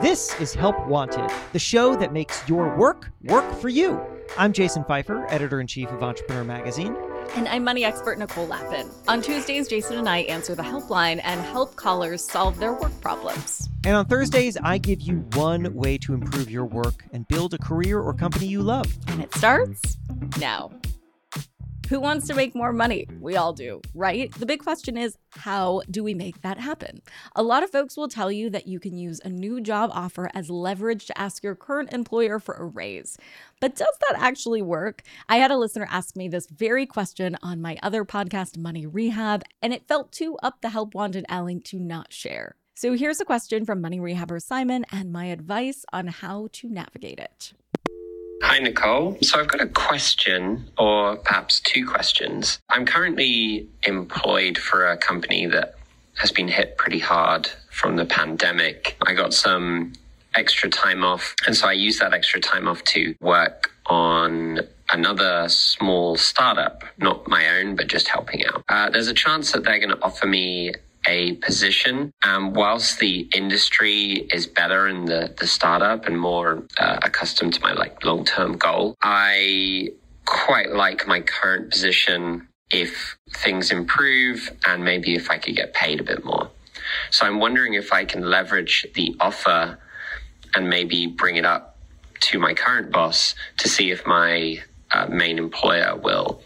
This is Help Wanted, the show that makes your work work for you. I'm Jason Feifer, editor in chief of Entrepreneur Magazine. And I'm money expert Nicole Lapin. On Tuesdays, Jason and I answer the helpline and help callers solve their work problems. And on Thursdays, I give you one way to improve your work and build a career or company you love. And it starts now. Who wants to make more money? We all do, right? The big question is how do we make that happen? A lot of folks will tell you that you can use a new job offer as leverage to ask your current employer for a raise. But does that actually work? I had a listener ask me this very question on my other podcast, Money Rehab, and it felt too up the help wanted alley to not share. So here's a question from Money Rehabber Simon and my advice on how to navigate it. Hi, Nicole. So I've got a question, or perhaps two questions. I'm currently employed for a company that has been hit pretty hard from the pandemic. I got some extra time off, and so I used that extra time off to work on another small startup, not my own, but just helping out. Uh, there's a chance that they're going to offer me a position. Um, whilst the industry is better in the, the startup and more uh, accustomed to my like long term goal, I quite like my current position if things improve and maybe if I could get paid a bit more. So I'm wondering if I can leverage the offer and maybe bring it up to my current boss to see if my uh, main employer will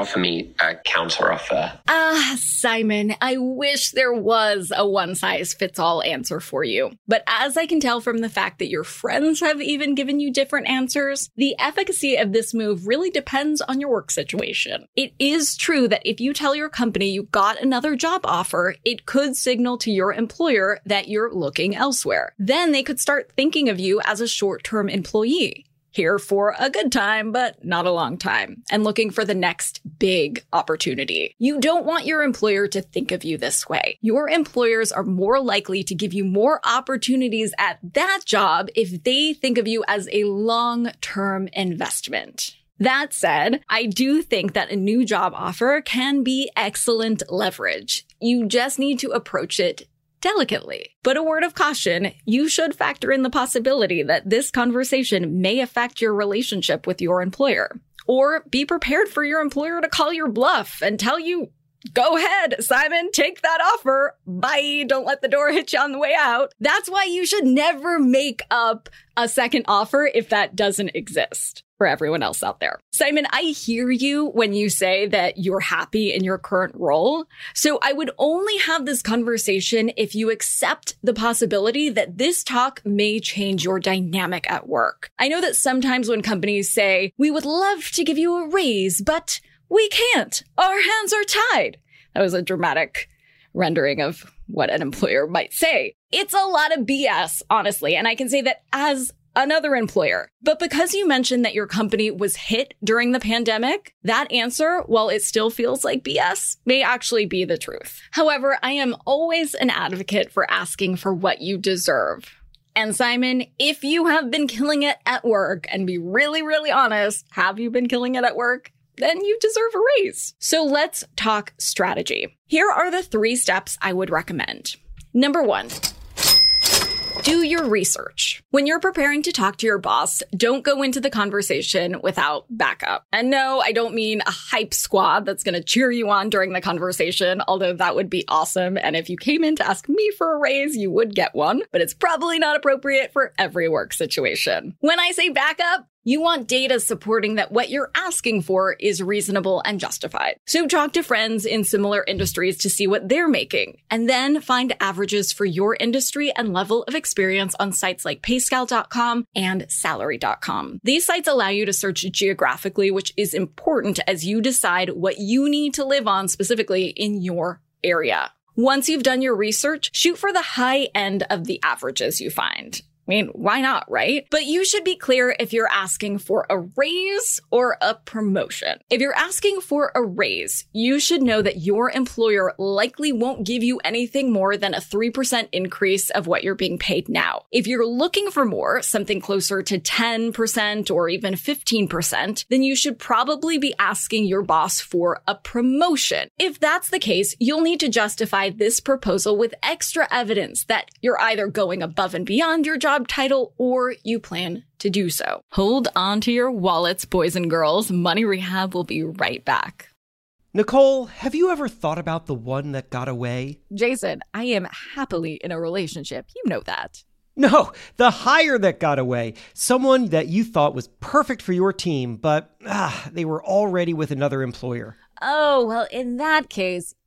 offer me a counter offer. Ah, Simon, I wish there was a one size fits all answer for you. But as I can tell from the fact that your friends have even given you different answers, the efficacy of this move really depends on your work situation. It is true that if you tell your company you got another job offer, it could signal to your employer that you're looking elsewhere. Then they could start thinking of you as a short term employee here for a good time, but not a long time, and looking for the next big opportunity. You don't want your employer to think of you this way. Your employers are more likely to give you more opportunities at that job if they think of you as a long term investment. That said, I do think that a new job offer can be excellent leverage. You just need to approach it delicately. But a word of caution, you should factor in the possibility that this conversation may affect your relationship with your employer. Or be prepared for your employer to call your bluff and tell you, go ahead, Simon, take that offer. Bye. Don't let the door hit you on the way out. That's why you should never make up a second offer if that doesn't exist for everyone else out there. Simon, I hear you when you say that you're happy in your current role. So I would only have this conversation if you accept the possibility that this talk may change your dynamic at work. I know that sometimes when companies say, we would love to give you a raise, but we can't. Our hands are tied. That was a dramatic rendering of what an employer might say. It's a lot of BS, honestly. And I can say that as another employer. But because you mentioned that your company was hit during the pandemic, that answer, while it still feels like BS, may actually be the truth. However, I am always an advocate for asking for what you deserve. And Simon, if you have been killing it at work and be really, really honest, have you been killing it at work? Then you deserve a raise. So let's talk strategy. Here are the three steps I would recommend. Number one, do your research. When you're preparing to talk to your boss, don't go into the conversation without backup. And no, I don't mean a hype squad that's going to cheer you on during the conversation, although that would be awesome. And if you came in to ask me for a raise, you would get one, but it's probably not appropriate for every work situation. When I say backup, you want data supporting that what you're asking for is reasonable and justified. So talk to friends in similar industries to see what they're making, and then find averages for your industry and level of experience on sites like payscale.com and salary.com. These sites allow you to search geographically, which is important as you decide what you need to live on specifically in your area. Once you've done your research, shoot for the high end of the averages you find. Mean, why not, right? But you should be clear if you're asking for a raise or a promotion. If you're asking for a raise, you should know that your employer likely won't give you anything more than a 3% increase of what you're being paid now. If you're looking for more, something closer to 10% or even 15%, then you should probably be asking your boss for a promotion. If that's the case, you'll need to justify this proposal with extra evidence that you're either going above and beyond your job title or you plan to do so. Hold on to your wallets, boys and girls. Money Rehab will be right back. Nicole, have you ever thought about the one that got away? Jason, I am happily in a relationship. You know that. No, the hire that got away. Someone that you thought was perfect for your team, but ah, they were already with another employer. Oh, well, in that case,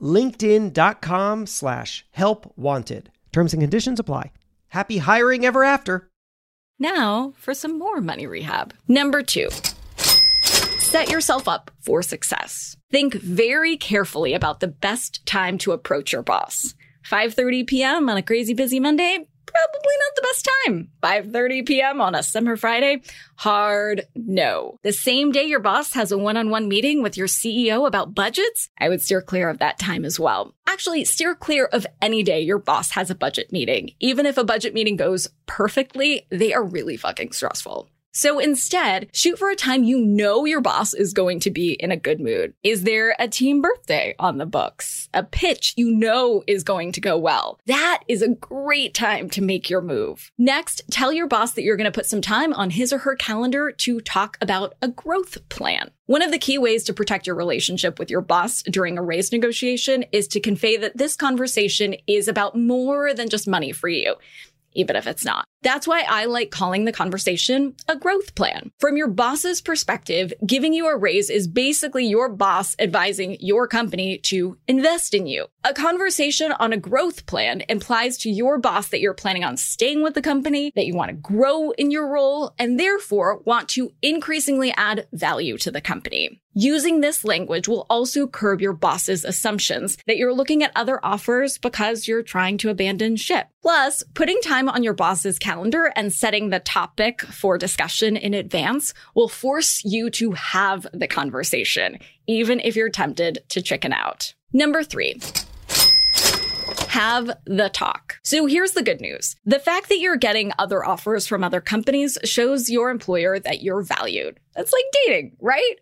linkedin.com slash help wanted. Terms and conditions apply. Happy hiring ever after. Now for some more money rehab. Number two, set yourself up for success. Think very carefully about the best time to approach your boss. 5:30 p.m. on a crazy busy Monday? Probably not the best time. 5:30 p.m. on a summer Friday? Hard no. The same day your boss has a one-on-one meeting with your CEO about budgets, I would steer clear of that time as well. Actually, steer clear of any day your boss has a budget meeting. Even if a budget meeting goes perfectly, they are really fucking stressful. So instead, shoot for a time you know your boss is going to be in a good mood. Is there a team birthday on the books? A pitch you know is going to go well? That is a great time to make your move. Next, tell your boss that you're going to put some time on his or her calendar to talk about a growth plan. One of the key ways to protect your relationship with your boss during a raise negotiation is to convey that this conversation is about more than just money for you even if it's not. That's why I like calling the conversation a growth plan. From your boss's perspective, giving you a raise is basically your boss advising your company to invest in you. A conversation on a growth plan implies to your boss that you're planning on staying with the company, that you want to grow in your role, and therefore want to increasingly add value to the company. Using this language will also curb your boss's assumptions that you're looking at other offers because you're trying to abandon ship. Plus, putting time on your boss's calendar and setting the topic for discussion in advance will force you to have the conversation, even if you're tempted to chicken out. Number three have the talk. So here's the good news. The fact that you're getting other offers from other companies shows your employer that you're valued. That's like dating, right?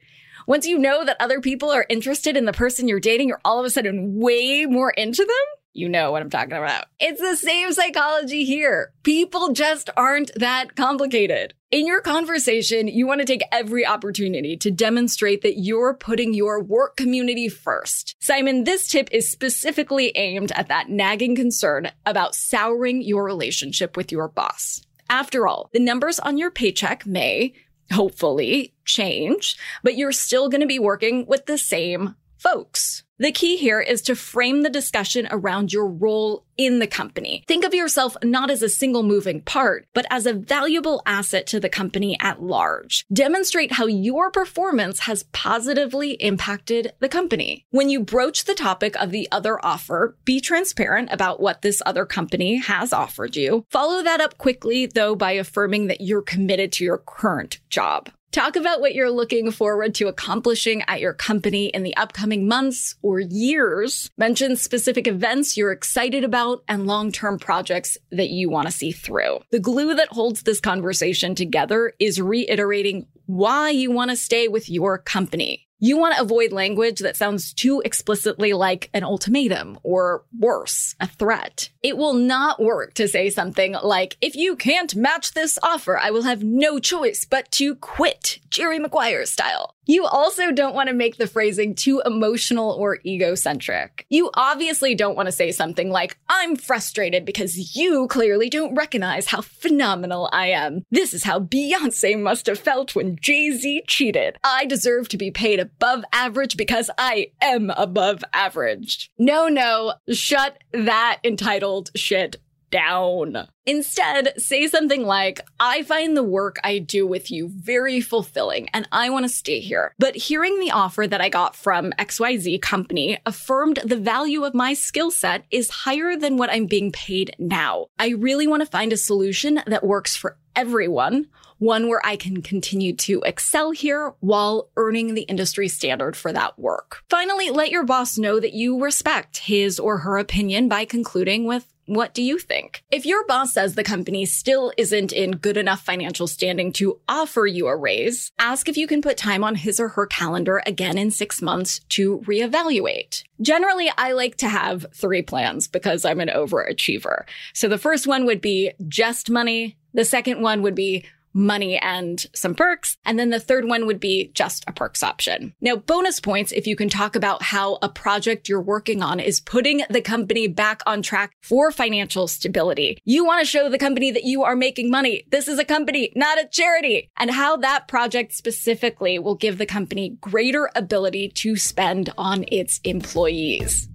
Once you know that other people are interested in the person you're dating, you're all of a sudden way more into them. You know what I'm talking about. It's the same psychology here. People just aren't that complicated. In your conversation, you want to take every opportunity to demonstrate that you're putting your work community first. Simon, this tip is specifically aimed at that nagging concern about souring your relationship with your boss. After all, the numbers on your paycheck may, hopefully, change, but you're still going to be working with the same folks. The key here is to frame the discussion around your role in the company. Think of yourself not as a single moving part, but as a valuable asset to the company at large. Demonstrate how your performance has positively impacted the company. When you broach the topic of the other offer, be transparent about what this other company has offered you. Follow that up quickly, though, by affirming that you're committed to your current job. Talk about what you're looking forward to accomplishing at your company in the upcoming months or years. Mention specific events you're excited about and long-term projects that you want to see through. The glue that holds this conversation together is reiterating why you want to stay with your company. You want to avoid language that sounds too explicitly like an ultimatum or worse, a threat. It will not work to say something like, if you can't match this offer, I will have no choice but to quit, Jerry Maguire style. You also don't want to make the phrasing too emotional or egocentric. You obviously don't want to say something like, I'm frustrated because you clearly don't recognize how phenomenal I am. This is how Beyonce must have felt when Jay-Z cheated. I deserve to be paid above average because I am above average. No, no, shut that entitled shit down. Instead, say something like, I find the work I do with you very fulfilling and I want to stay here. But hearing the offer that I got from XYZ company affirmed the value of my skill set is higher than what I'm being paid now. I really want to find a solution that works for everyone one where I can continue to excel here while earning the industry standard for that work. Finally, let your boss know that you respect his or her opinion by concluding with what do you think? If your boss says the company still isn't in good enough financial standing to offer you a raise, ask if you can put time on his or her calendar again in six months to reevaluate. Generally, I like to have three plans because I'm an overachiever. So the first one would be just money. The second one would be money and some perks. And then the third one would be just a perks option. Now, bonus points if you can talk about how a project you're working on is putting the company back on track for financial stability. You want to show the company that you are making money. This is a company, not a charity. And how that project specifically will give the company greater ability to spend on its employees.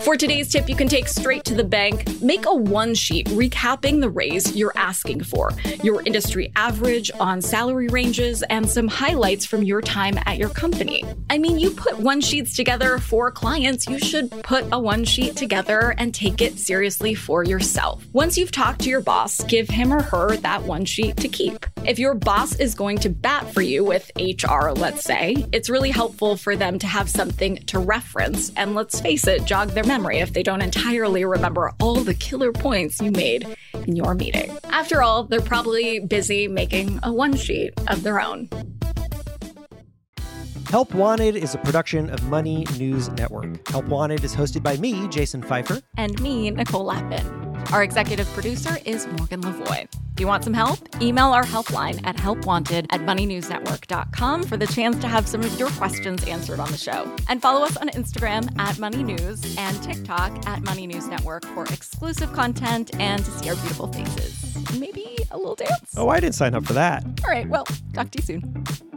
For today's tip, you can take straight to the bank. Make a one sheet recapping the raise you're asking for, your industry average on salary ranges, and some highlights from your time at your company. I mean, you put one sheets together for clients, you should put a one sheet together and take it seriously for yourself. Once you've talked to your boss, give him or her that one sheet to keep. If your boss is going to bat for you with HR, let's say, it's really helpful for them to have something to reference and let's face it, jog their memory if they don't entirely remember all the killer points you made in your meeting. After all, they're probably busy making a one sheet of their own. Help Wanted is a production of Money News Network. Help Wanted is hosted by me, Jason Feifer. And me, Nicole Lapin. Our executive producer is Morgan Lavoie. Do you want some help? Email our helpline at helpwanted at moneynewsnetwork.com for the chance to have some of your questions answered on the show. And follow us on Instagram at Money News and TikTok at Money News Network for exclusive content and to see our beautiful faces. And maybe a little dance. Oh, I didn't sign up for that. All right, well, talk to you soon.